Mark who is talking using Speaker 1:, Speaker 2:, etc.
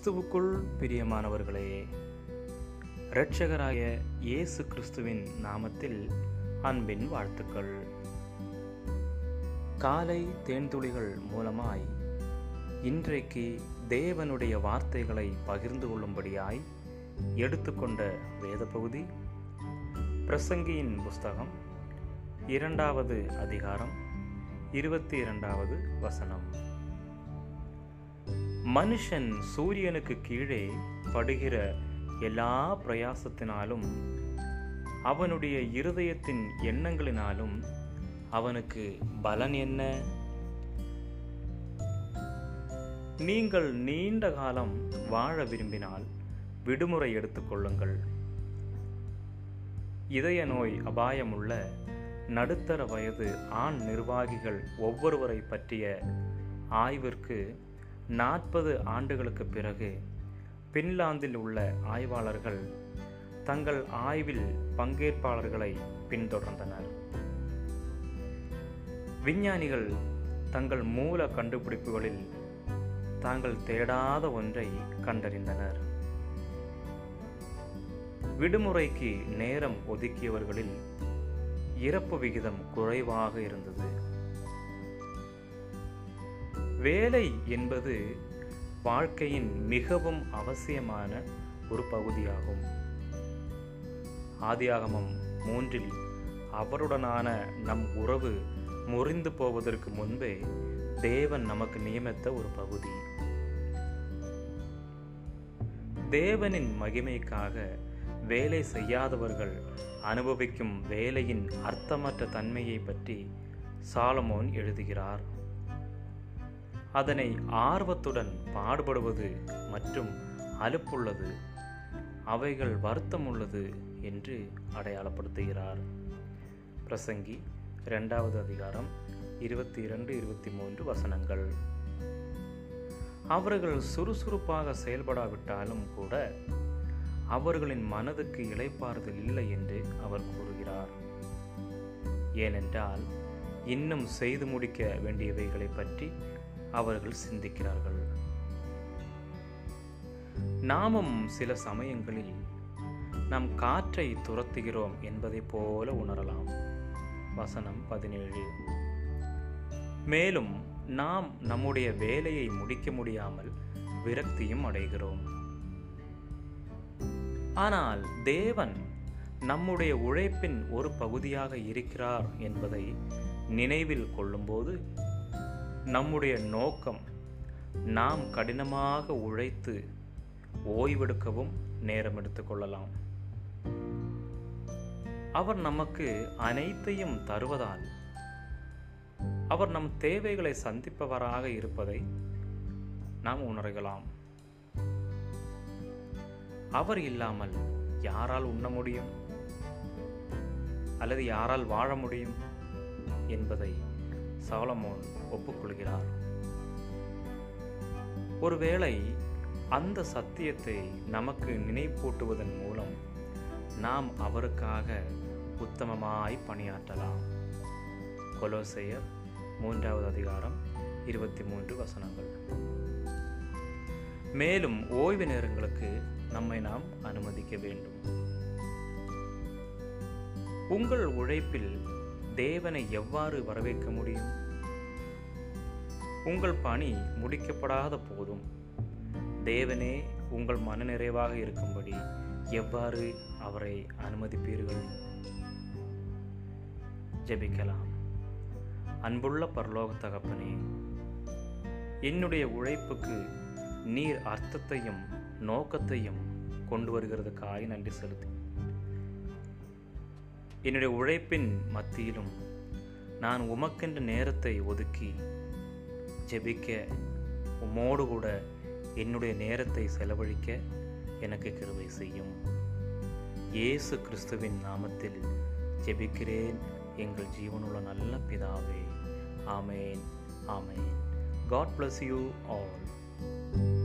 Speaker 1: கிறிஸ்துவுக்குள் பிரியமானவர்களே இரட்சகராய இயேசு கிறிஸ்துவின் நாமத்தில் அன்பின் வாழ்த்துக்கள் காலை தேன்துளிகள் மூலமாய் இன்றைக்கு தேவனுடைய வார்த்தைகளை பகிர்ந்து கொள்ளும்படியாய் எடுத்துக்கொண்ட வேத பகுதி பிரசங்கியின் புஸ்தகம் இரண்டாவது அதிகாரம் இருபத்தி இரண்டாவது வசனம் மனுஷன் சூரியனுக்கு கீழே படுகிற எல்லா பிரயாசத்தினாலும் அவனுடைய இருதயத்தின் எண்ணங்களினாலும் அவனுக்கு பலன் என்ன நீங்கள் நீண்ட காலம் வாழ விரும்பினால் விடுமுறை எடுத்துக்கொள்ளுங்கள் இதய நோய் அபாயமுள்ள நடுத்தர வயது ஆண் நிர்வாகிகள் ஒவ்வொருவரை பற்றிய ஆய்விற்கு நாற்பது ஆண்டுகளுக்கு பிறகு பின்லாந்தில் உள்ள ஆய்வாளர்கள் தங்கள் ஆய்வில் பங்கேற்பாளர்களை பின்தொடர்ந்தனர் விஞ்ஞானிகள் தங்கள் மூல கண்டுபிடிப்புகளில் தாங்கள் தேடாத ஒன்றை கண்டறிந்தனர் விடுமுறைக்கு நேரம் ஒதுக்கியவர்களில் இறப்பு விகிதம் குறைவாக இருந்தது வேலை என்பது வாழ்க்கையின் மிகவும் அவசியமான ஒரு பகுதியாகும் ஆதியாகமம் மூன்றில் அவருடனான நம் உறவு முறிந்து போவதற்கு முன்பே தேவன் நமக்கு நியமித்த ஒரு பகுதி தேவனின் மகிமைக்காக வேலை செய்யாதவர்கள் அனுபவிக்கும் வேலையின் அர்த்தமற்ற தன்மையை பற்றி சாலமோன் எழுதுகிறார் அதனை ஆர்வத்துடன் பாடுபடுவது மற்றும் அலுப்புள்ளது அவைகள் வருத்தம் உள்ளது என்று அடையாளப்படுத்துகிறார் பிரசங்கி இரண்டாவது அதிகாரம் இருபத்தி இரண்டு இருபத்தி மூன்று வசனங்கள் அவர்கள் சுறுசுறுப்பாக செயல்படாவிட்டாலும் கூட அவர்களின் மனதுக்கு இழைப்பாறுதல் இல்லை என்று அவர் கூறுகிறார் ஏனென்றால் இன்னும் செய்து முடிக்க வேண்டியவைகளை பற்றி அவர்கள் சிந்திக்கிறார்கள் நாமும் சில சமயங்களில் நாம் காற்றை துரத்துகிறோம் என்பதை போல உணரலாம் வசனம் பதினேழு மேலும் நாம் நம்முடைய வேலையை முடிக்க முடியாமல் விரக்தியும் அடைகிறோம் ஆனால் தேவன் நம்முடைய உழைப்பின் ஒரு பகுதியாக இருக்கிறார் என்பதை நினைவில் கொள்ளும்போது நம்முடைய நோக்கம் நாம் கடினமாக உழைத்து ஓய்வெடுக்கவும் நேரம் எடுத்துக்கொள்ளலாம் அவர் நமக்கு அனைத்தையும் தருவதால் அவர் நம் தேவைகளை சந்திப்பவராக இருப்பதை நாம் உணர்கலாம் அவர் இல்லாமல் யாரால் உண்ண முடியும் அல்லது யாரால் வாழ முடியும் என்பதை சாலமோன் ஒப்புக்கொள்கிறார் ஒருவேளை அந்த சத்தியத்தை நமக்கு நினைப்பூட்டுவதன் மூலம் நாம் அவருக்காக உத்தமமாய் பணியாற்றலாம் கொலோசையர் மூன்றாவது அதிகாரம் இருபத்தி மூன்று வசனங்கள் மேலும் ஓய்வு நேரங்களுக்கு நம்மை நாம் அனுமதிக்க வேண்டும் உங்கள் உழைப்பில் தேவனை எவ்வாறு வரவேற்க முடியும் உங்கள் பணி முடிக்கப்படாத போதும் தேவனே உங்கள் மனநிறைவாக இருக்கும்படி எவ்வாறு அவரை அனுமதிப்பீர்கள் ஜெபிக்கலாம் அன்புள்ள பரலோக தகப்பனே என்னுடைய உழைப்புக்கு நீர் அர்த்தத்தையும் நோக்கத்தையும் கொண்டு வருகிறதுக்காக நன்றி செலுத்தி என்னுடைய உழைப்பின் மத்தியிலும் நான் உமக்கென்ற நேரத்தை ஒதுக்கி ஜெபிக்க உமோடு கூட என்னுடைய நேரத்தை செலவழிக்க எனக்கு கிருவை செய்யும் இயேசு கிறிஸ்துவின் நாமத்தில் ஜெபிக்கிறேன் எங்கள் ஜீவனுள்ள நல்ல பிதாவே ஆமேன் ஆமேன் காட் பிளஸ் யூ ஆல்